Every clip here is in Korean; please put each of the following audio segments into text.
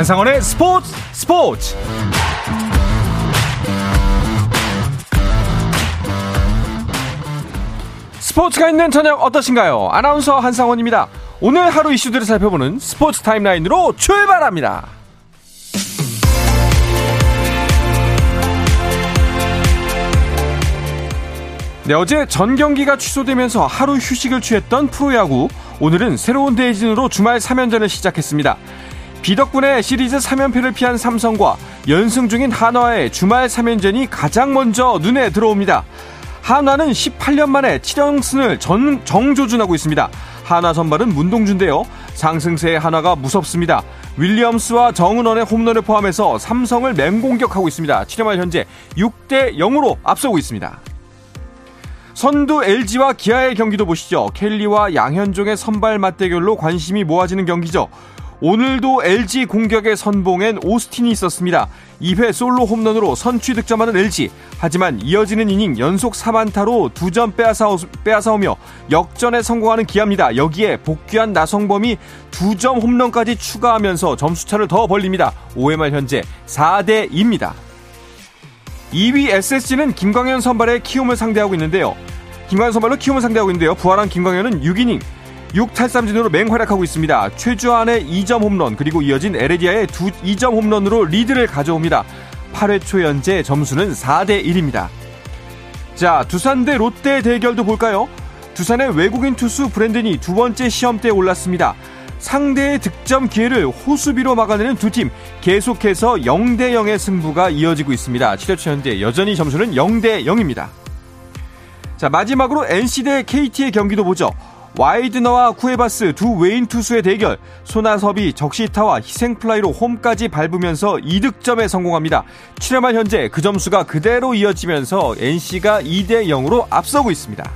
한상원의 스포츠 스포츠 스포츠가 있는 저녁 어떠신가요? 아나운서 한상원입니다. 오늘 하루 이슈들을 살펴보는 스포츠 타임라인으로 출발합니다. 네, 어제 전 경기가 취소되면서 하루 휴식을 취했던 프로야구. 오늘은 새로운 대진으로 주말 3연전을 시작했습니다. 비 덕분에 시리즈 3연패를 피한 삼성과 연승 중인 한화의 주말 3연전이 가장 먼저 눈에 들어옵니다. 한화는 18년 만에 7연승을 전, 정조준하고 있습니다. 한화 선발은 문동주인데요. 상승세의 한화가 무섭습니다. 윌리엄스와 정은원의 홈런을 포함해서 삼성을 맹공격하고 있습니다. 7회말 현재 6대 0으로 앞서고 있습니다. 선두 LG와 기아의 경기도 보시죠. 켈리와 양현종의 선발 맞대결로 관심이 모아지는 경기죠. 오늘도 LG 공격의 선봉엔 오스틴이 있었습니다. 2회 솔로 홈런으로 선취 득점하는 LG. 하지만 이어지는 이닝 연속 4만타로 두점 빼앗아오며 역전에 성공하는 기아입니다. 여기에 복귀한 나성범이 두점 홈런까지 추가하면서 점수차를 더 벌립니다. 5회 말 현재 4대 2입니다. 2위 SSG는 김광현 선발의 키움을 상대하고 있는데요. 김광현 선발로 키움을 상대하고 있는데요. 부활한 김광현은 6이닝 6탈삼진으로 맹활약하고 있습니다. 최주환의 2점 홈런 그리고 이어진 에레디아의 2, 2점 홈런으로 리드를 가져옵니다. 8회 초 현재 점수는 4대 1입니다. 자, 두산 대 롯데 대결도 볼까요? 두산의 외국인 투수 브랜든이 두 번째 시험대에 올랐습니다. 상대의 득점 기회를 호수비로 막아내는 두 팀 계속해서 0대 0의 승부가 이어지고 있습니다. 7회 초 현재 여전히 점수는 0대 0입니다. 자, 마지막으로 NC 대 KT의 경기도 보죠. 와이드너와 쿠에바스 두 외인 투수의 대결 손아섭이 적시타와 희생플라이로 홈까지 밟으면서 2득점에 성공합니다. 7회 말 현재 그 점수가 그대로 이어지면서 NC가 2대 0으로 앞서고 있습니다.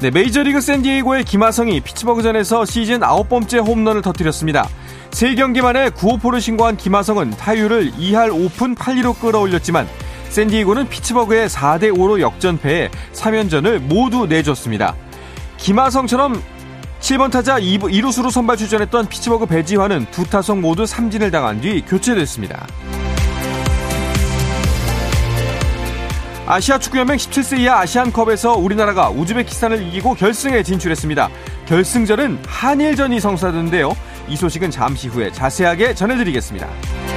네, 메이저리그 샌디에이고의 김하성이 피츠버그전에서 시즌 9번째 홈런을 터뜨렸습니다. 3경기 만에 9호포를 신고한 김하성은 타율을 2할 5푼 8리로 끌어올렸지만 샌디에고는 피츠버그의 4대 5로 역전패에 3연전을 모두 내줬습니다. 김하성처럼 7번 타자 2루수로 선발 출전했던 피츠버그 배지환은 두 타석 모두 삼진을 당한 뒤 교체됐습니다. 아시아 축구연맹 17세 이하 아시안컵에서 우리나라가 우즈베키스탄을 이기고 결승에 진출했습니다. 결승전은 한일전이 성사됐는데요. 이 소식은 잠시 후에 자세하게 전해드리겠습니다.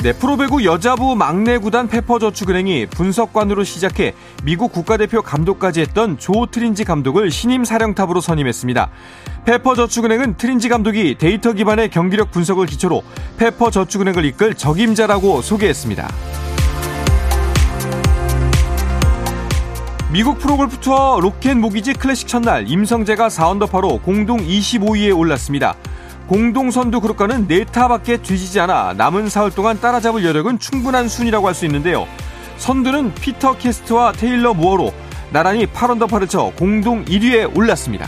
네, 프로배구 여자부 막내 구단 페퍼저축은행이 분석관으로 시작해 미국 국가대표 감독까지 했던 조 트린지 감독을 신임 사령탑으로 선임했습니다. 페퍼저축은행은 트린지 감독이 데이터 기반의 경기력 분석을 기초로 페퍼저축은행을 이끌 적임자라고 소개했습니다. 미국 프로골프 투어 로켓 모기지 클래식 첫날 임성재가 4언더파로 공동 25위에 올랐습니다. 공동선두 그룹과는 네 타밖에 뒤지지 않아 남은 사흘 동안 따라잡을 여력은 충분한 순위라고 할 수 있는데요. 선두는 피터 캐스트와 테일러 무어로 나란히 8언더파를 쳐 공동 1위에 올랐습니다.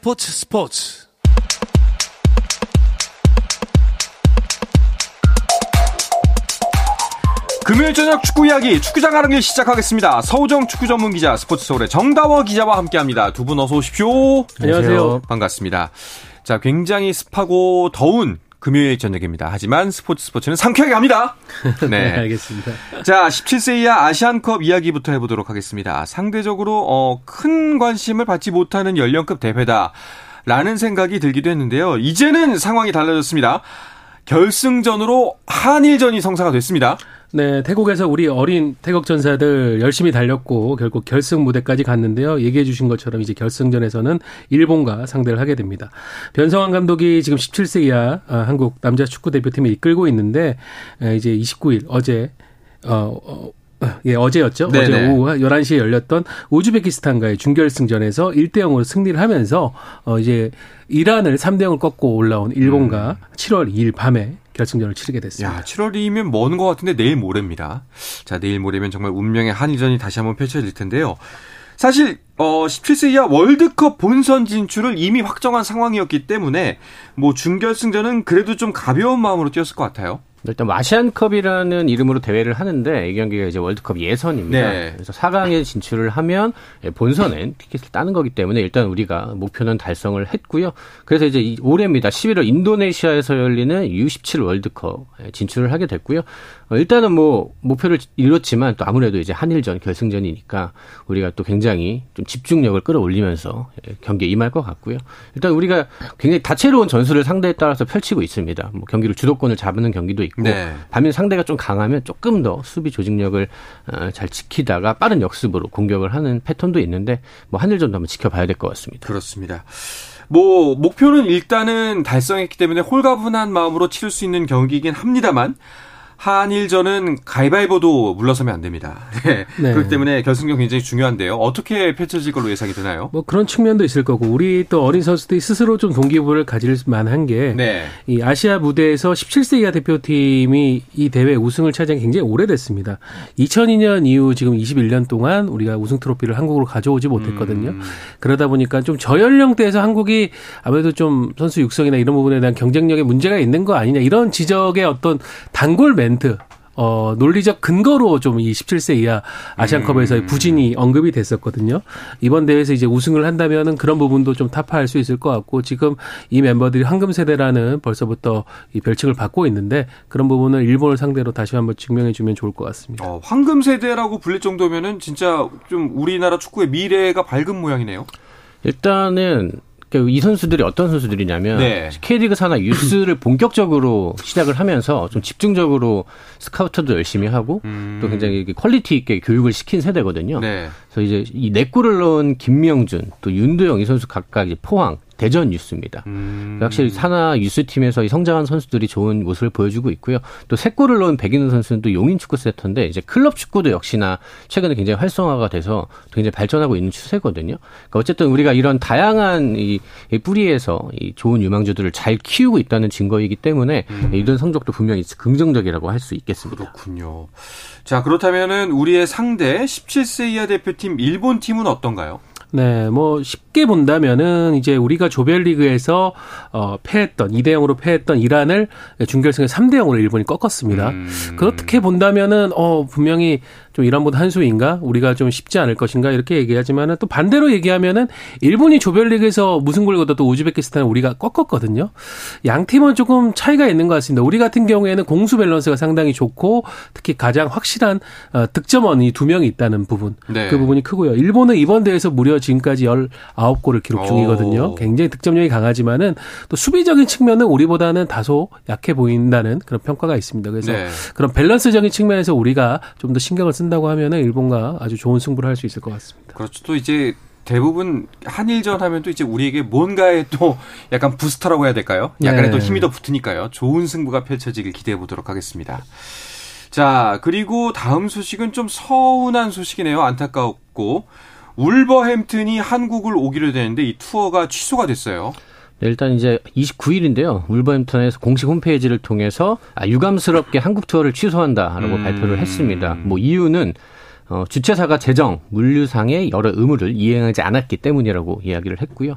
스포츠 스포츠 금요일 저녁 축구 이야기 축구장 가는 길 시작하겠습니다. 서우정 축구 전문 기자 스포츠 서울의 정다워 기자와 함께합니다. 두 분 어서 오십시오. 안녕하세요. 반갑습니다. 자, 굉장히 습하고 더운 금요일 저녁입니다. 하지만 스포츠 스포츠는 상쾌하게 갑니다. 네. 알겠습니다. 자, 17세 이하 아시안컵 이야기부터 해보도록 하겠습니다. 상대적으로, 어, 큰 관심을 받지 못하는 연령급 대회다. 라는 생각이 들기도 했는데요. 이제는 상황이 달라졌습니다. 결승전으로 한일전이 성사가 됐습니다. 네, 태국에서 우리 어린 태국 전사들 열심히 달렸고 결국 결승 무대까지 갔는데요. 얘기해 주신 것처럼 이제 결승전에서는 일본과 상대를 하게 됩니다. 변성환 감독이 지금 17세 이하 아, 한국 남자 축구 대표팀을 이끌고 있는데 이제 29일 어제 어, 어 예, 어제였죠. 네네. 어제 오후 11시에 열렸던 우즈베키스탄과의 준결승전에서 1대 0으로 승리를 하면서 어 이제 이란을 3대 0을 꺾고 올라온 일본과 음. 7월 2일 밤에 결승전을 치르게 됐습니다. 야, 7월이면 먼 것 같은데 내일 모레입니다. 자, 내일 모레면 정말 운명의 한일전이 다시 한번 펼쳐질 텐데요. 사실 어 17세 이하 월드컵 본선 진출을 이미 확정한 상황이었기 때문에 뭐 준결승전은 그래도 좀 가벼운 마음으로 뛰었을 것 같아요. 일단 뭐 아시안컵이라는 이름으로 대회를 하는데 이 경기가 이제 월드컵 예선입니다. 네. 그래서 4강에 진출을 하면 본선엔 티켓을 따는 거기 때문에 일단 우리가 목표는 달성을 했고요. 그래서 이제 올해입니다. 11월 인도네시아에서 열리는 U17 월드컵에 진출을 하게 됐고요. 어, 일단은 뭐 목표를 이뤘지만 또 아무래도 이제 한일전 결승전이니까 우리가 또 굉장히 좀 집중력을 끌어올리면서 예, 경기에 임할 것 같고요. 일단 우리가 굉장히 다채로운 전술을 상대에 따라서 펼치고 있습니다. 뭐 경기를 주도권을 잡는 경기도 있고 네. 반면 상대가 좀 강하면 조금 더 수비 조직력을 어, 잘 지키다가 빠른 역습으로 공격을 하는 패턴도 있는데 뭐 한일전도 한번 지켜봐야 될 것 같습니다. 그렇습니다. 뭐 목표는 일단은 달성했기 때문에 홀가분한 마음으로 치를 수 있는 경기이긴 합니다만 한일전은 가위바위보도 물러서면 안 됩니다. 네. 네. 그렇기 때문에 결승전 굉장히 중요한데요. 어떻게 펼쳐질 걸로 예상이 되나요? 뭐 그런 측면도 있을 거고 우리 또 어린 선수들이 스스로 좀 동기부여를 가질 만한 게이 네. 아시아 무대에서 17세 이하 대표팀이 이 대회 우승을 차지한 게 굉장히 오래됐습니다. 2002년 이후 지금 21년 동안 우리가 우승 트로피를 한국으로 가져오지 못했거든요. 음. 그러다 보니까 좀 저연령대에서 한국이 아무래도 좀 선수 육성이나 이런 부분에 대한 경쟁력에 문제가 있는 거 아니냐 이런 지적의 어떤 단골 매 멘트 어, 논리적 근거로 좀 이 17세 이하 아시안컵에서의 음. 부진이 언급이 됐었거든요. 이번 대회에서 이제 우승을 한다면은 그런 부분도 좀 타파할 수 있을 것 같고 지금 이 멤버들이 황금 세대라는 벌써부터 이 별칭을 받고 있는데 그런 부분을 일본을 상대로 다시 한번 증명해 주면 좋을 것 같습니다. 어, 황금 세대라고 불릴 정도면은 진짜 좀 우리나라 축구의 미래가 밝은 모양이네요. 일단은 그러니까 이 선수들이 어떤 선수들이냐면 네. K리그 산하 유스를 본격적으로 시작을 하면서 좀 집중적으로 스카우터도 열심히 하고 음. 또 굉장히 quality 있게 교육을 시킨 세대거든요. 네. 그래서 이제 이네 골을 넣은 김명준 또 윤도영 이 선수 각각 포항 대전 youth입니다. 음. 확실히 산하 youth팀에서 이 성장한 선수들이 좋은 모습을 보여주고 있고요. 또 세 골을 넣은 백인우 선수는 또 용인 축구 세터인데 이제 클럽 축구도 역시나 최근에 굉장히 활성화가 돼서 굉장히 발전하고 있는 추세거든요. 그러니까 어쨌든 우리가 이런 다양한 이, 이 뿌리에서 이 좋은 유망주들을 잘 키우고 있다는 증거이기 때문에 음. 이런 성적도 분명히 긍정적이라고 할 수 있겠습니다. 그렇군요. 자, 그렇다면은 우리의 상대 17세 이하 대표팀 일본 팀은 어떤가요? 네, 뭐 쉽게 본다면은 이제 우리가 조별리그에서 어 패했던 2대 0으로 패했던 이란을 준결승에 3대 0으로 일본이 꺾었습니다. 음. 그렇게 본다면은 어 분명히 좀 이란보다 한 수인가 우리가 좀 쉽지 않을 것인가 이렇게 얘기하지만은 또 반대로 얘기하면은 일본이 조별리그에서 거다 또 우즈베키스탄을 우리가 꺾었거든요. 양 팀은 조금 차이가 있는 것 같습니다. 우리 같은 경우에는 공수 밸런스가 상당히 좋고 특히 가장 확실한 어, 득점원이 두 명이 있다는 부분 네. 그 부분이 크고요. 일본은 이번 대회에서 무려 지금까지 19골을 기록 중이거든요. 오. 굉장히 득점력이 강하지만은 또 수비적인 측면은 우리보다는 다소 약해 보인다는 그런 평가가 있습니다. 그래서 네. 그런 밸런스적인 측면에서 우리가 좀 더 신경을 쓴 쓴다고 하면은 일본과 아주 좋은 승부를 할 수 있을 것 같습니다. 그렇죠. 또 이제 대부분 한일전 하면 또 이제 우리에게 뭔가에 또 약간 부스터라고 해야 될까요? 약간의 네. 또 힘이 더 붙으니까요. 좋은 승부가 펼쳐지길 기대해 보도록 하겠습니다. 자, 그리고 다음 소식은 좀 서운한 소식이네요. 안타깝고. 울버햄튼이 한국을 오기로 되는데 이 투어가 취소가 됐어요. 네, 일단 이제 29일인데요. 울버햄튼에서 공식 홈페이지를 통해서 아, 유감스럽게 한국 투어를 취소한다라고 음. 발표를 했습니다. 뭐 이유는 어, 주최사가 재정, 물류상의 여러 의무를 이행하지 않았기 때문이라고 이야기를 했고요.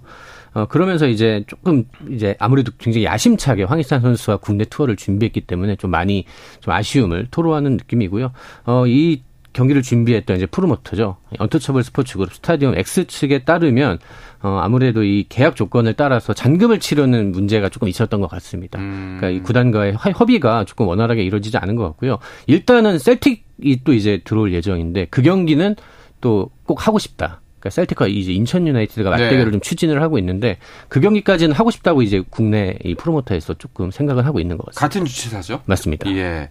어, 그러면서 이제 조금 이제 아무래도 굉장히 야심차게 황희찬 선수와 국내 투어를 준비했기 때문에 좀 많이 좀 아쉬움을 토로하는 느낌이고요. 어, 이 경기를 준비했던 이제 프로모터죠. 언터처블 스포츠 그룹 스타디움 X 측에 따르면 어, 아무래도 이 계약 조건을 따라서 잔금을 치르는 문제가 조금 있었던 것 같습니다. 음. 그러니까 이 구단과의 협의가 조금 원활하게 이루어지지 않은 것 같고요. 일단은 셀틱이 또 이제 들어올 예정인데 그 경기는 또 꼭 하고 싶다. 그러니까 셀틱과 이제 인천 유나이티드가 맞대결을 네. 좀 추진을 하고 있는데 그 경기까지는 하고 싶다고 이제 국내 이 프로모터에서 조금 생각을 하고 있는 것 같습니다. 같은 주최사죠? 맞습니다. 예.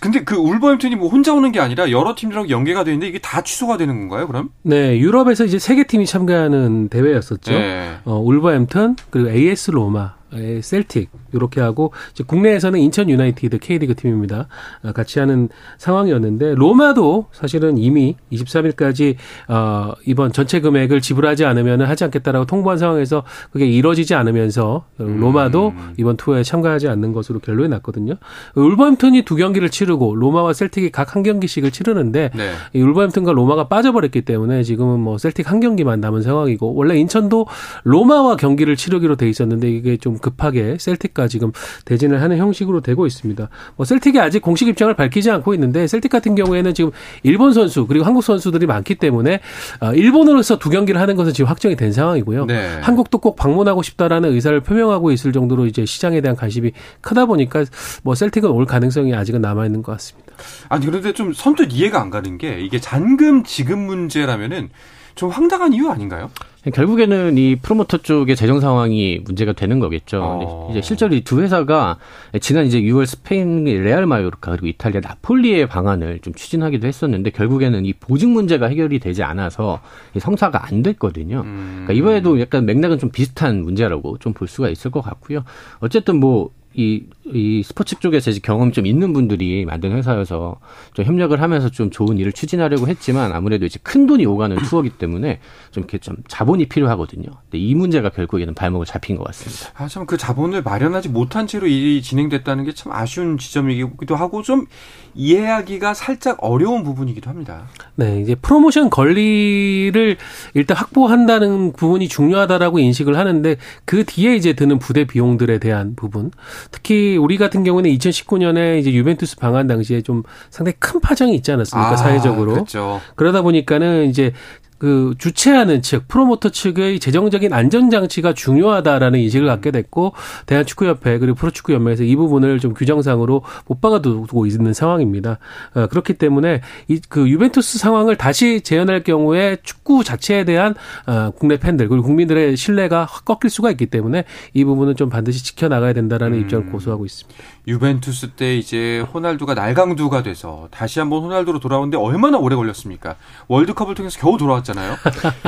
근데 그 울버햄튼이 뭐 혼자 오는 게 아니라 여러 팀들하고 연계가 되어 있는데 이게 다 취소가 되는 건가요, 그럼? 네, 유럽에서 이제 세 개 팀이 참가하는 대회였었죠. 네. 어, 울버햄튼 그리고 AS 로마 셀틱 이렇게 하고 국내에서는 인천 유나이티드 K리그 팀입니다. 아, 같이 하는 상황이었는데 로마도 사실은 이미 23일까지 어 이번 전체 금액을 지불하지 않으면 하지 않겠다라고 통보한 상황에서 그게 이뤄지지 않으면서 로마도 음. 이번 투어에 참가하지 않는 것으로 결론이 났거든요. 울버햄튼이 두 경기를 치르고 로마와 셀틱이 각 한 경기씩을 치르는데 네. 이 울버햄튼과 로마가 빠져버렸기 때문에 지금은 뭐 셀틱 한 경기만 남은 상황이고 원래 인천도 로마와 경기를 치르기로 돼 있었는데 이게 좀 급하게 셀틱과 지금 대진을 하는 형식으로 되고 있습니다. 뭐 셀틱이 아직 공식 입장을 밝히지 않고 있는데 셀틱 같은 경우에는 지금 일본 선수 그리고 한국 선수들이 많기 때문에 어, 일본으로서 두 경기를 하는 것은 지금 확정이 된 상황이고요. 네. 한국도 꼭 방문하고 싶다라는 의사를 표명하고 있을 정도로 이제 시장에 대한 관심이 크다 보니까 뭐 셀틱은 올 가능성이 아직은 남아 있는 것 같습니다. 아니 그런데 좀 선뜻 이해가 안 가는 게 이게 잔금 지급 문제라면은 좀 황당한 이유 아닌가요? 결국에는 이 프로모터 쪽의 재정 상황이 문제가 되는 거겠죠. 어. 이제 실제로 이 두 회사가 지난 이제 6월 스페인 레알 마요르카 그리고 이탈리아 나폴리의 방안을 좀 추진하기도 했었는데 결국에는 이 보증 문제가 해결이 되지 않아서 성사가 안 됐거든요. 음. 그러니까 이번에도 약간 맥락은 좀 비슷한 문제라고 좀 볼 수가 있을 것 같고요. 어쨌든 뭐 이, 이 스포츠 쪽에서 경험이 좀 있는 분들이 만든 회사여서 좀 협력을 하면서 좀 좋은 일을 추진하려고 했지만 아무래도 이제 큰 돈이 오가는 투어기 때문에 좀 이렇게 좀 자본이 필요하거든요. 근데 이 문제가 결국에는 발목을 잡힌 것 같습니다. 아, 참 그 자본을 마련하지 못한 채로 일이 진행됐다는 게 참 아쉬운 지점이기도 하고 좀 이해하기가 살짝 어려운 부분이기도 합니다. 네, 이제 프로모션 권리를 일단 확보한다는 부분이 중요하다라고 인식을 하는데 그 뒤에 이제 드는 부대 비용들에 대한 부분 특히 우리 같은 경우는 2019년에 이제 유벤투스 방한 당시에 좀 상당히 큰 파장이 있지 않았습니까? 아, 사회적으로. 그렇죠. 그러다 보니까는 이제 그 주최하는 측, 프로모터 측의 재정적인 안전 장치가 중요하다라는 인식을 갖게 됐고, 대한축구협회 그리고 프로축구연맹에서 이 부분을 좀 규정상으로 못 박아두고 있는 상황입니다. 어, 그렇기 때문에 이 그 유벤투스 상황을 다시 재현할 경우에 축구 자체에 대한 어, 국내 팬들 그리고 국민들의 신뢰가 확 꺾일 수가 있기 때문에 이 부분은 좀 반드시 지켜나가야 된다라는 음. 입장을 고수하고 있습니다. 유벤투스 때 이제 호날두가 날강두가 돼서 다시 한번 호날두로 돌아오는데 얼마나 오래 걸렸습니까? 월드컵을 통해서 겨우 돌아왔 죠. 있잖아요.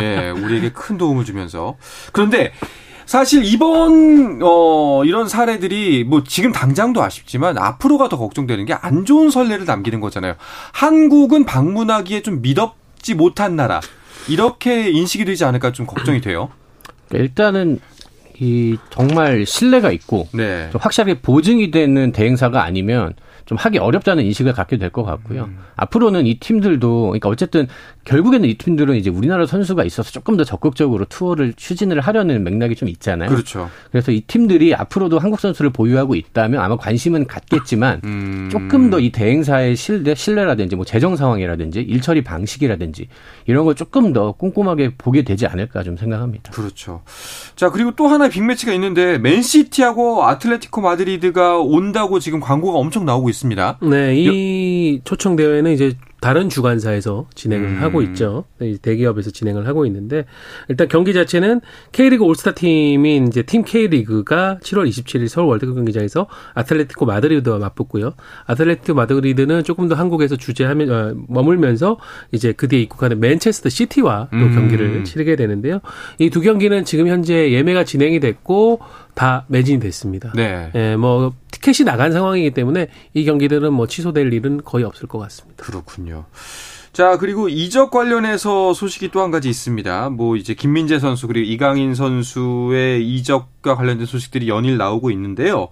예, 우리에게 큰 도움을 주면서. 그런데 사실 이번 어 이런 사례들이 뭐 지금 당장도 아쉽지만 앞으로가 더 걱정되는 게 안 좋은 선례를 남기는 거잖아요. 한국은 방문하기에 좀 미덥지 못한 나라 이렇게 인식이 되지 않을까 좀 걱정이 돼요. 일단은 이 정말 신뢰가 있고 네. 확실하게 보증이 되는 대행사가 아니면 좀 하기 어렵다는 인식을 갖게 될 것 같고요. 음. 앞으로는 이 팀들도 그러니까 어쨌든 결국에는 이 팀들은 이제 우리나라 선수가 있어서 조금 더 적극적으로 투어를 추진을 하려는 맥락이 좀 있잖아요. 그렇죠. 그래서 이 팀들이 앞으로도 한국 선수를 보유하고 있다면 아마 관심은 갖겠지만 음. 조금 더 이 대행사의 신뢰, 신뢰라든지 뭐 재정 상황이라든지 일처리 방식이라든지 이런 걸 조금 더 꼼꼼하게 보게 되지 않을까 좀 생각합니다. 그렇죠. 자 그리고 또 하나의 빅매치가 있는데 맨시티하고 아틀레티코 마드리드가 온다고 지금 광고가 엄청 나오고 있습니다. 네, 이 초청 대회는 이제 다른 주관사에서 진행을 음. 하고 있죠. 대기업에서 진행을 하고 있는데 일단 경기 자체는 K리그 올스타 팀인 이제 팀 K리그가 7월 27일 서울 월드컵 경기장에서 아틀레티코 마드리드와 맞붙고요. 아틀레티코 마드리드는 조금 더 한국에서 주재하면 어, 머물면서 이제 그 뒤에 입국하는 맨체스터 시티와 또 음. 경기를 치르게 되는데요. 이 두 경기는 지금 현재 예매가 진행이 됐고 다 매진이 됐습니다. 네. 예, 뭐 티켓이 나간 상황이기 때문에 이 경기들은 뭐 취소될 일은 거의 없을 것 같습니다. 그렇군요. 자, 그리고 이적 관련해서 소식이 또 한 가지 있습니다. 뭐 이제 김민재 선수 그리고 이강인 선수의 이적과 관련된 소식들이 연일 나오고 있는데요.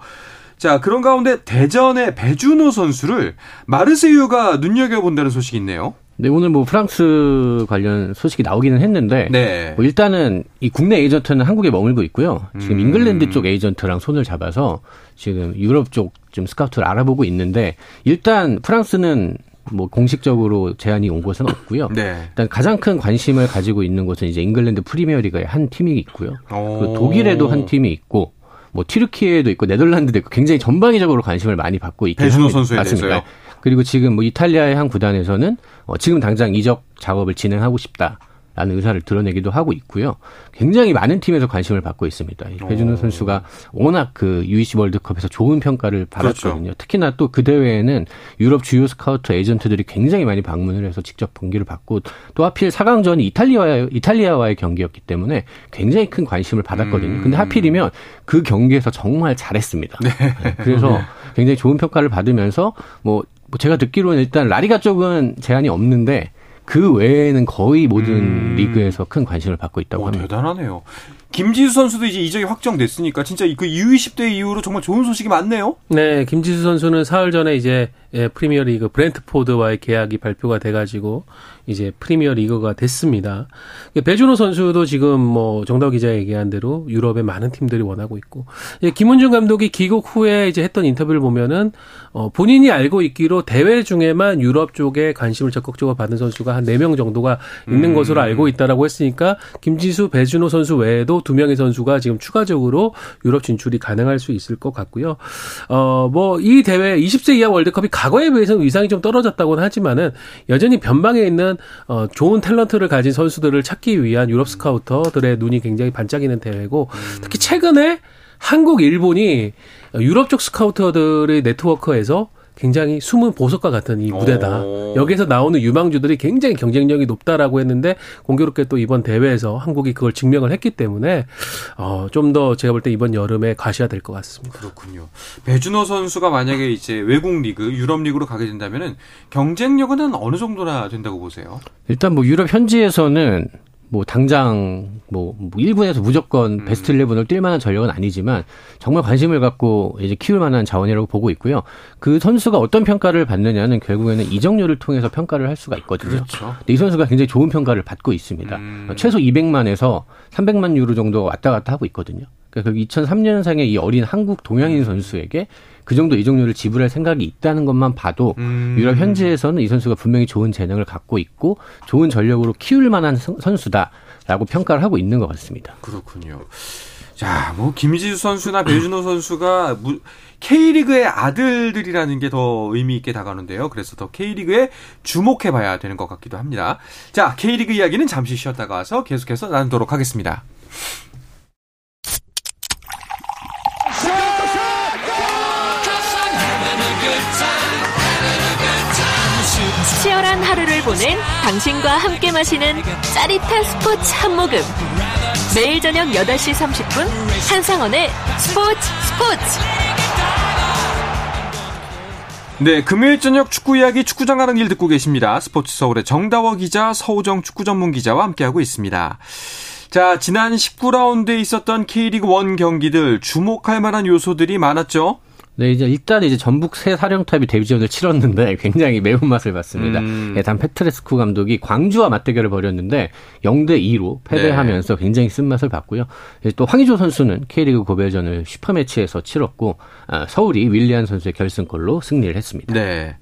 자, 그런 가운데 대전의 배준호 선수를 마르세유가 눈여겨본다는 소식이 있네요. 네, 오늘 뭐 프랑스 관련 소식이 나오기는 했는데 네. 뭐 일단은 이 국내 에이전트는 한국에 머물고 있고요. 지금 음. 잉글랜드 쪽 에이전트랑 손을 잡아서 지금 유럽 쪽 좀 스카우트를 알아보고 있는데 일단 프랑스는 뭐 공식적으로 제안이 온 것은 없고요. 네. 일단 가장 큰 관심을 가지고 있는 곳은 이제 잉글랜드 프리미어리그의 한 팀이 있고요. 그 독일에도 한 팀이 있고 뭐 튀르키예도 있고 네덜란드도 있고 굉장히 전방위적으로 관심을 많이 받고 있긴 합니다. 선수에 맞습니다. 대해서요? 그리고 지금 뭐 이탈리아의 한 구단에서는 어, 지금 당장 이적 작업을 진행하고 싶다. 라는 의사를 드러내기도 하고 있고요. 굉장히 많은 팀에서 관심을 받고 있습니다. 배준호 선수가 워낙 그 UEC 월드컵에서 좋은 평가를 받았거든요. 그렇죠. 특히나 또 그 대회에는 유럽 주요 스카우트 에이전트들이 굉장히 많이 방문을 해서 직접 경기를 받고 또 하필 4강전이 이탈리아와의, 이탈리아와의 경기였기 때문에 굉장히 큰 관심을 받았거든요. 음. 근데 하필이면 그 경기에서 정말 잘했습니다. 네. 네. 그래서 굉장히 좋은 평가를 받으면서 뭐 제가 듣기로는 일단 라리가 쪽은 제한이 없는데 그 외에는 거의 모든 음. 리그에서 큰 관심을 받고 있다고 오, 합니다. 대단하네요. 김지수 선수도 이제 이적이 확정됐으니까 진짜 그 U20대 이후로 정말 좋은 소식이 많네요. 네, 김지수 선수는 사흘 전에 이제 예, 프리미어리그 브렌트포드와의 계약이 발표가 돼가지고 이제 프리미어 리그가 됐습니다. 배준호 선수도 지금 뭐 정다우 기자 얘기한 대로 유럽의 많은 팀들이 원하고 있고 김은중 감독이 귀국 후에 이제 했던 인터뷰를 보면은 어 본인이 알고 있기로 대회 중에만 유럽 쪽에 관심을 적극적으로 받은 선수가 한 네 명 정도가 있는 음. 것으로 알고 있다라고 했으니까 김지수, 배준호 선수 외에도 두 명의 선수가 지금 추가적으로 유럽 진출이 가능할 수 있을 것 같고요. 어 뭐 이 대회 20세 이하 월드컵이 과거에 비해서는 위상이 좀 떨어졌다고는 하지만은 여전히 변방에 있는 어, 좋은 탤런트를 가진 선수들을 찾기 위한 유럽 스카우터들의 눈이 굉장히 반짝이는 대회고 특히 최근에 한국, 일본이 유럽 쪽 스카우터들의 네트워크에서 굉장히 숨은 보석과 같은 이 무대다. 오. 여기서 나오는 유망주들이 굉장히 경쟁력이 높다라고 했는데 공교롭게 또 이번 대회에서 한국이 그걸 증명을 했기 때문에 어, 좀 더 제가 볼 때 이번 여름에 가셔야 될 것 같습니다. 그렇군요. 배준호 선수가 만약에 이제 외국 리그, 유럽 리그로 가게 된다면은 경쟁력은 어느 정도나 된다고 보세요? 일단 뭐 유럽 현지에서는 뭐 당장 뭐 1군에서 뭐 무조건 음. 베스트 11을 뛸 만한 전력은 아니지만 정말 관심을 갖고 이제 키울 만한 자원이라고 보고 있고요. 그 선수가 어떤 평가를 받느냐는 결국에는 이적료를 통해서 평가를 할 수가 있거든요. 그렇죠. 근데 이 선수가 굉장히 좋은 평가를 받고 있습니다. 음. 최소 200만에서 300만 유로 정도 왔다 갔다 하고 있거든요. 그러니까 그 2003년생의 이 어린 한국 동양인 선수에게 그 정도 이적료를 지불할 생각이 있다는 것만 봐도 음. 유럽 현지에서는 이 선수가 분명히 좋은 재능을 갖고 있고 좋은 전력으로 키울 만한 선수다라고 평가를 하고 있는 것 같습니다. 그렇군요. 자, 뭐 김지수 선수나 배준호 선수가 K리그의 아들들이라는 게 더 의미 있게 다가오는데요. 그래서 더 K리그에 주목해 봐야 되는 것 같기도 합니다. 자, K리그 이야기는 잠시 쉬었다가 와서 계속해서 나누도록 하겠습니다. 치열한 하루를 보낸 당신과 함께 마시는 짜릿한 스포츠 한 모금. 매일 저녁 8시 30분 한상원의 스포츠 스포츠. 네, 금요일 저녁 축구 이야기 축구장 가는 길 듣고 계십니다. 스포츠 서울의 정다워 기자, 서우정 축구 전문 기자와 함께하고 있습니다. 자, 지난 19라운드에 있었던 K리그 1 경기들 주목할 만한 요소들이 많았죠? 네, 이제 일단 이제 전북 새 사령탑이 데뷔전을 치렀는데 굉장히 매운맛을 봤습니다. 음. 네, 단 페트레스쿠 감독이 광주와 맞대결을 벌였는데 0대 2로 패배하면서 네. 굉장히 쓴맛을 봤고요. 또 황희조 선수는 K리그 고별전을 슈퍼매치에서 치렀고 아, 서울이 윌리안 선수의 결승골로 승리를 했습니다. 네.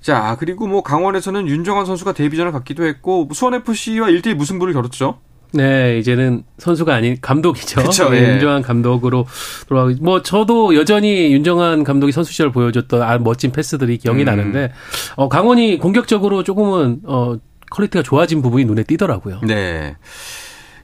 자, 그리고 뭐 강원에서는 윤정환 선수가 데뷔전을 갖기도 했고 수원 FC와 1대1 무승부를 겨뤘죠. 네, 이제는 선수가 아닌 감독이죠. 그쵸, 네, 예. 윤정환 감독으로 돌아가고 뭐 저도 여전히 윤정환 감독이 선수 시절 보여줬던 아, 멋진 패스들이 기억이 음. 나는데 어 강원이 공격적으로 조금은 어 quality가 좋아진 부분이 눈에 띄더라고요. 네.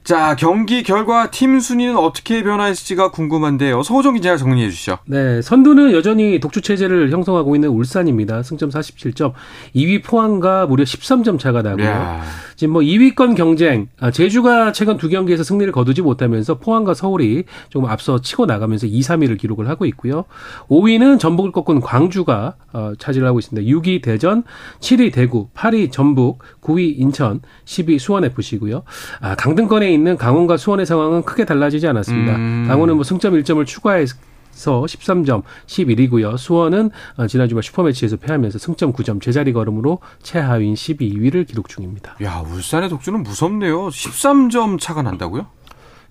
자, 경기 결과 팀 순위는 어떻게 변화했을지가 궁금한데요. 서호정 기자가 정리해 주시죠. 네, 선두는 여전히 독주 체제를 형성하고 있는 울산입니다. 승점 47점. 2위 포항과 무려 13점 차가 나고요. 야. 지금 뭐 2위권 경쟁, 아, 제주가 최근 두 경기에서 승리를 거두지 못하면서 포항과 서울이 조금 앞서 치고 나가면서 2, 3위를 기록을 하고 있고요. 5위는 전북을 꺾은 광주가 어, 차지를 하고 있습니다. 6위 대전, 7위 대구, 8위 전북, 9위 인천, 10위 수원FC고요. 아, 강등권에 있는 강원과 수원의 상황은 크게 달라지지 않았습니다. 음. 강원은 뭐 승점 1점을 추가해서 13점 11위고요. 수원은 어, 지난 주말 슈퍼매치에서 패하면서 승점 9점 제자리 걸음으로 최하위인 12위를 기록 중입니다. 야, 울산의 독주는 무섭네요. 13점 차가 난다고요?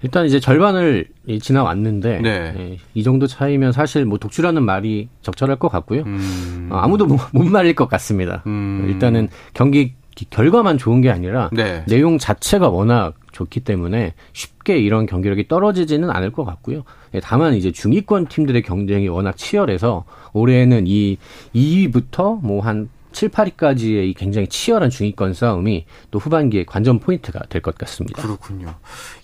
일단 이제 절반을 지나왔는데 네. 예, 이 정도 차이면 사실 뭐 독주라는 말이 적절할 것 같고요. 음. 어, 아무도 못, 못 말릴 것 같습니다. 음. 일단은 경기 결과만 좋은 게 아니라 네. 내용 자체가 워낙 좋기 때문에 쉽게 이런 경기력이 떨어지지는 않을 것 같고요. 예, 다만 이제 중위권 팀들의 경쟁이 워낙 치열해서 올해는 이 2위부터 뭐 한 7, 8위까지의 이 굉장히 치열한 중위권 싸움이 또 후반기에 관전 포인트가 될 것 같습니다. 그렇군요.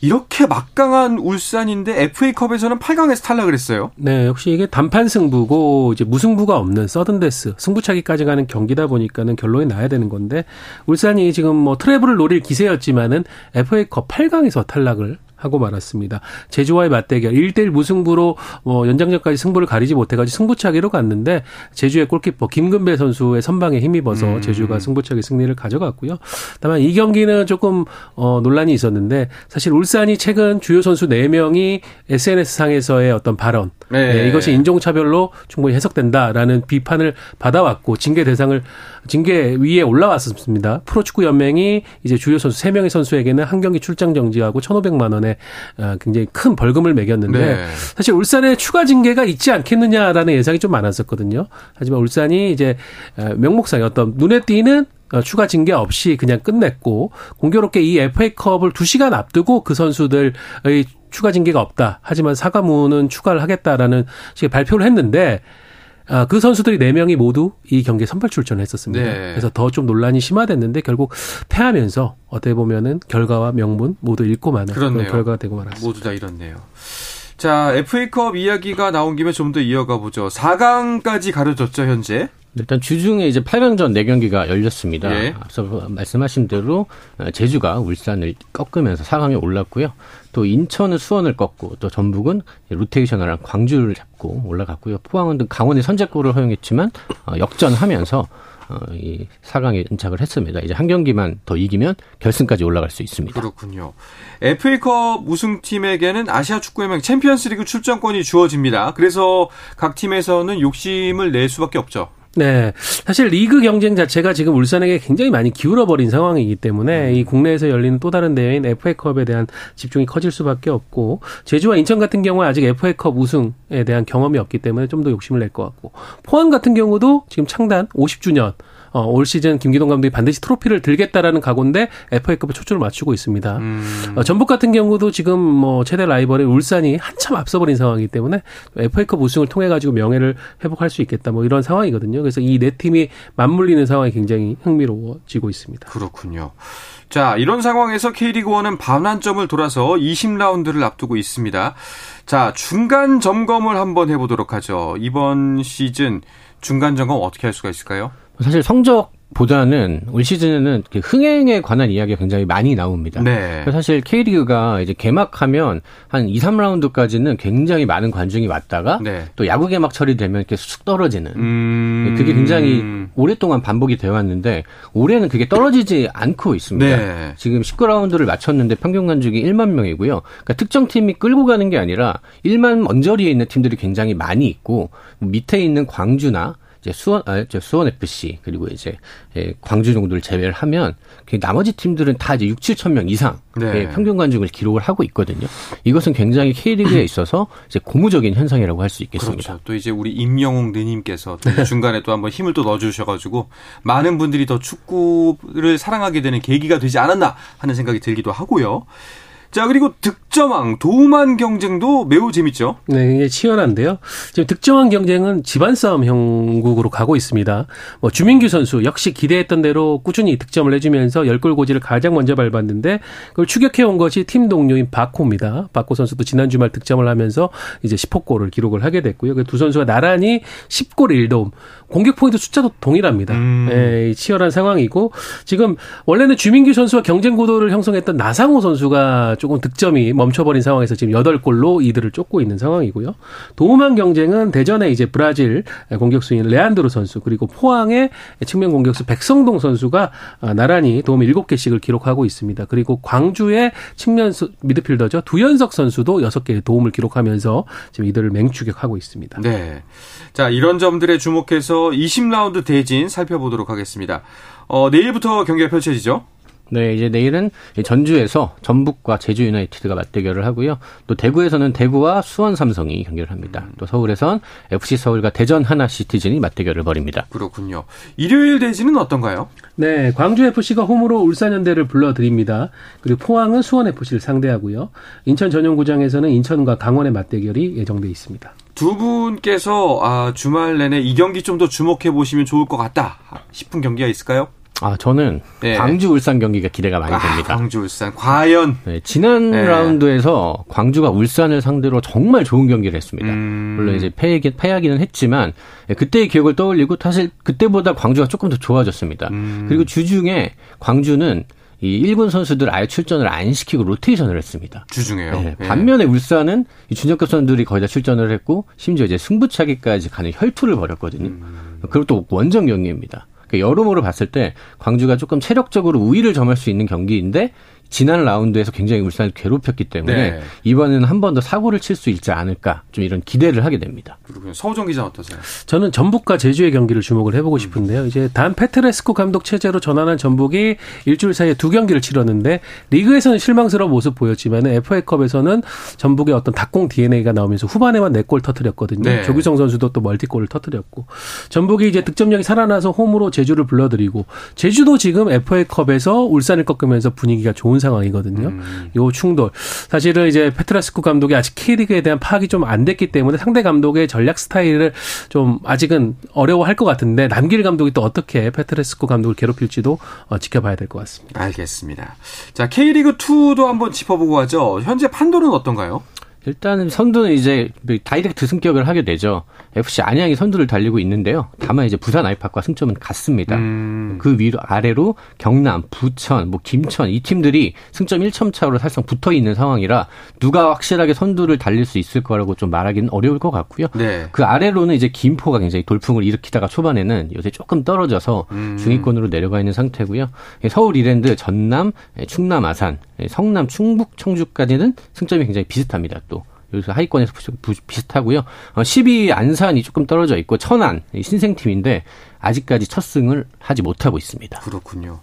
이렇게 막강한 울산인데 FA컵에서는 8강에서 탈락을 했어요. 네, 역시 이게 단판 승부고 이제 무승부가 없는 sudden death 승부차기까지 가는 경기다 보니까는 결론이 나야 되는 건데 울산이 지금 뭐 treble을 노릴 기세였지만은 FA컵 8강에서 탈락을 하고 말았습니다. 제주와의 맞대결 1대1 무승부로 뭐 연장전까지 승부를 가리지 못해가지고 승부차기로 갔는데 제주의 골키퍼 김근배 선수의 선방에 힘입어서 음. 제주가 승부차기 승리를 가져갔고요. 다만 이 경기는 조금 어 논란이 있었는데 사실 울산이 최근 주요 선수 4명이 SNS 상에서의 어떤 발언 네. 네, 이것이 인종차별로 충분히 해석된다라는 비판을 받아왔고 징계 대상을 징계 위에 올라왔었습니다. 프로축구 연맹이 이제 주요 선수 3명의 선수에게는 한 경기 출장 정지하고 1,500만 원의 어, 굉장히 큰 벌금을 매겼는데 네. 사실 울산에 추가 징계가 있지 않겠느냐라는 예상이 좀 많았었거든요. 하지만 울산이 이제 어, 명목상의 어떤 눈에 띄는 어, 추가 징계 없이 그냥 끝냈고 공교롭게 이 FA컵을 2시간 앞두고 그 선수들의 추가 징계가 없다. 하지만 사과문은 추가를 하겠다라는 식의 발표를 했는데 아, 그 선수들이 4명이 모두 이 경기에 선발 출전을 했었습니다. 네. 그래서 더 좀 논란이 심화됐는데 결국 패하면서 어떻게 보면은 결과와 명분 모두 잃고 마는 그런 결과가 되고 말았습니다. 모두 다 이렇네요. 자, FA컵 이야기가 나온 김에 좀 더 이어가 보죠. 4강까지 가려졌죠, 현재. 일단 주중에 이제 8강전 4경기가 열렸습니다. 예. 앞서 말씀하신 대로 어, 제주가 울산을 꺾으면서 4강에 올랐고요. 또 인천은 수원을 꺾고 또 전북은 루테이션을 광주를 잡고 올라갔고요. 포항은 강원의 선제골을 허용했지만 어, 역전하면서 어, 이 4강에 은착을 했습니다. 이제 한 경기만 더 이기면 결승까지 올라갈 수 있습니다. 그렇군요. FA컵 우승팀에게는 아시아 축구연맹 챔피언스리그 출전권이 주어집니다. 그래서 각 팀에서는 욕심을 낼 수밖에 없죠. 네. 사실 리그 경쟁 자체가 지금 울산에게 굉장히 많이 기울어버린 상황이기 때문에 음. 이 국내에서 열리는 또 다른 대회인 FA컵에 대한 집중이 커질 수밖에 없고 제주와 인천 같은 경우는 아직 FA컵 우승에 대한 경험이 없기 때문에 좀 더 욕심을 낼 것 같고 포항 같은 경우도 지금 창단 50주년 어, 올 시즌 김기동 감독이 반드시 트로피를 들겠다라는 각오인데 FA컵에 초점을 맞추고 있습니다. 음. 어, 전북 같은 경우도 지금 뭐 최대 라이벌의 울산이 한참 앞서버린 상황이기 때문에 FA컵 우승을 통해 가지고 명예를 회복할 수 있겠다 뭐 이런 상황이거든요. 그래서 이 네 팀이 맞물리는 상황이 굉장히 흥미로워지고 있습니다. 그렇군요. 자, 이런 상황에서 K리그 1은 반환점을 돌아서 20라운드를 앞두고 있습니다. 자, 중간 점검을 한번 해보도록 하죠. 이번 시즌 중간 점검 어떻게 할 수가 있을까요? 사실 성적 보다는 올 시즌에는 흥행에 관한 이야기가 굉장히 많이 나옵니다. 네. 사실 K리그가 이제 개막하면 한 2, 3라운드까지는 굉장히 많은 관중이 왔다가 네. 또 야구 개막 처리되면 이렇게 쑥 떨어지는 음... 그게 굉장히 오랫동안 반복이 되어 왔는데 올해는 그게 떨어지지 않고 있습니다. 네. 지금 19라운드를 마쳤는데 평균 관중이 1만 명이고요. 그러니까 특정 팀이 끌고 가는 게 아니라 1만 먼저리에 있는 팀들이 굉장히 많이 있고 밑에 있는 광주나 이제 수원, 아, 저 수원 FC 그리고 이제 예, 광주 정도를 제외를 하면 그 나머지 팀들은 다 이제 6, 7천 명 이상 네. 예, 평균 관중을 기록을 하고 있거든요. 이것은 굉장히 K리그에 있어서 이제 고무적인 현상이라고 할 수 있겠습니다. 그렇죠. 또 이제 우리 임영웅 느님께서 또 중간에 또 한번 힘을 또 넣어주셔가지고 많은 분들이 더 축구를 사랑하게 되는 계기가 되지 않았나 하는 생각이 들기도 하고요. 자, 그리고 득점왕, 도움한 경쟁도 매우 재밌죠? 네, 이게 치열한데요. 지금 득점왕 경쟁은 집안 싸움 형국으로 가고 있습니다. 뭐, 주민규 선수 역시 기대했던 대로 꾸준히 득점을 해주면서 열골 고지를 가장 먼저 밟았는데, 그걸 추격해온 것이 팀 동료인 바코입니다. 바코 선수도 지난 주말 득점을 하면서 이제 10호 골을 기록을 하게 됐고요. 그 두 선수가 나란히 10골 1도움, 공격 포인트 숫자도 동일합니다. 음. 네, 치열한 상황이고, 지금 원래는 주민규 선수와 경쟁 구도를 형성했던 나상호 선수가 조금 득점이 멈춰버린 상황에서 지금 8골로 이들을 쫓고 있는 상황이고요. 도움한 경쟁은 대전에 이제 브라질 공격수인 레안드로 선수 그리고 포항의 측면 공격수 백성동 선수가 나란히 도움 7개씩을 기록하고 있습니다. 그리고 광주의 측면 미드필더죠. 두현석 선수도 6개의 도움을 기록하면서 지금 이들을 맹추격하고 있습니다. 네. 자, 이런 점들에 주목해서 20라운드 대진 살펴보도록 하겠습니다. 어, 내일부터 경기가 펼쳐지죠? 네, 이제 내일은 전주에서 전북과 제주 유나이티드가 맞대결을 하고요. 또 대구에서는 대구와 수원 삼성이 경기를 합니다. 또 서울에선 FC 서울과 대전 하나 시티즌이 맞대결을 벌입니다. 그렇군요. 일요일 대진은 어떤가요? 네, 광주 FC가 홈으로 울산 현대를 불러드립니다. 그리고 포항은 수원 FC를 상대하고요. 인천 전용구장에서는 인천과 강원의 맞대결이 예정돼 있습니다. 두 분께서 아, 주말 내내 이 경기 좀 더 주목해 보시면 좋을 것 같다 싶은 경기가 있을까요? 아, 저는 네. 광주 울산 경기가 기대가 많이 아, 됩니다. 광주 울산 과연 네, 지난 네. 라운드에서 광주가 울산을 상대로 정말 좋은 경기를 했습니다. 음... 물론 이제 패하긴, 패하기는 했지만 네, 그때의 기억을 떠올리고 사실 그때보다 광주가 조금 더 좋아졌습니다. 음... 그리고 주중에 광주는 이 1군 선수들 아예 출전을 안 시키고 로테이션을 했습니다. 주중에요. 네, 예. 반면에 울산은 이 준혁급 선수들이 거의 다 출전을 했고 심지어 이제 승부차기까지 가는 혈투를 벌였거든요. 음... 그리고 또 원정 경기입니다. 그러니까 여러모로 봤을 때 광주가 조금 체력적으로 우위를 점할 수 있는 경기인데 지난 라운드에서 굉장히 울산을 괴롭혔기 때문에 네. 이번에는 한 번 더 사고를 칠 수 있지 않을까 좀 이런 기대를 하게 됩니다. 그렇군요. 서우정 기자 어떠세요? 저는 전북과 제주의 경기를 주목을 해보고 싶은데요. 이제 단 페트레스코 감독 체제로 전환한 전북이 일주일 사이에 두 경기를 치렀는데 리그에서는 실망스러운 모습 보였지만 FA컵에서는 전북의 어떤 닭공 DNA가 나오면서 후반에만 4골 터트렸거든요. 네. 조규성 선수도 또 멀티골을 터트렸고 전북이 이제 득점력이 살아나서 홈으로 제주를 불러들이고 제주도 지금 FA컵에서 울산을 꺾으면서 분위기가 좋은 좋은 상황이거든요. 음. 요 충돌. 사실은 이제 페트라스쿠 감독이 아직 K리그에 대한 파악이 좀 안 됐기 때문에 상대 감독의 전략 스타일을 좀 아직은 어려워할 것 같은데 남길 감독이 또 어떻게 페트라스쿠 감독을 괴롭힐지도 어, 지켜봐야 될 것 같습니다. 알겠습니다. 자, K리그 2도 한번 짚어보고 하죠. 현재 판도는 어떤가요? 일단은 선두는 이제 다이렉트 승격을 하게 되죠. FC 안양이 선두를 달리고 있는데요. 다만 이제 부산 아이파크와 승점은 같습니다. 음. 그 위로 아래로 경남, 부천, 뭐 김천 이 팀들이 승점 1점 차로 사실상 붙어 있는 상황이라 누가 확실하게 선두를 달릴 수 있을 거라고 좀 말하기는 어려울 것 같고요. 네. 그 아래로는 이제 김포가 굉장히 돌풍을 일으키다가 초반에는 요새 조금 떨어져서 음. 중위권으로 내려가 있는 상태고요. 서울 이랜드, 전남, 충남 아산, 성남, 충북, 청주까지는 승점이 굉장히 비슷합니다. 또 여기서 하위권에서 비슷하고요. 10위 어, 안산이 조금 떨어져 있고 천안 신생팀인데 아직까지 첫 승을 하지 못하고 있습니다. 그렇군요.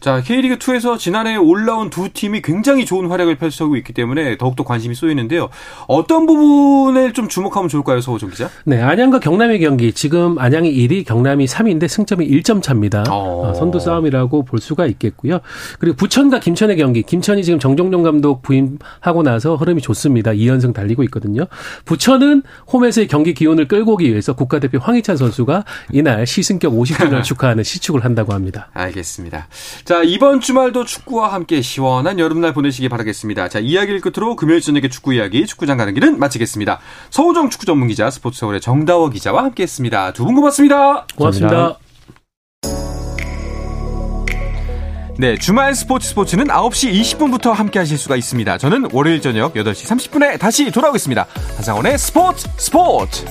자, K리그 2에서 지난해 올라온 두 팀이 굉장히 좋은 활약을 펼치고 있기 때문에 더욱더 관심이 쏘이는데요. 어떤 부분을 좀 주목하면 좋을까요, 서호정 기자? 네, 안양과 경남의 경기. 지금 안양이 1위, 경남이 3위인데 승점이 1점 차입니다. 어. 어. 선두 싸움이라고 볼 수가 있겠고요. 그리고 부천과 김천의 경기. 김천이 지금 정종용 감독 부임하고 나서 흐름이 좋습니다. 2연승 달리고 있거든요. 부천은 홈에서의 경기 기온을 끌고 오기 위해서 국가대표 황희찬 선수가 이날 시 승격 50주년 축하하는 시축을 한다고 합니다. 알겠습니다. 자, 이번 주말도 축구와 함께 시원한 여름날 보내시기 바라겠습니다. 자, 이야기를 끝으로 금요일 저녁에 축구 이야기, 축구장 가는 길은 마치겠습니다. 서우정 축구 전문 기자, 스포츠 서울의 정다워 기자와 함께 했습니다. 두 분 고맙습니다. 고맙습니다. 네, 주말 스포츠 스포츠는 9시 20분부터 함께 하실 수가 있습니다. 저는 월요일 저녁 8시 30분에 다시 돌아오겠습니다. 한상원의 스포츠 스포츠!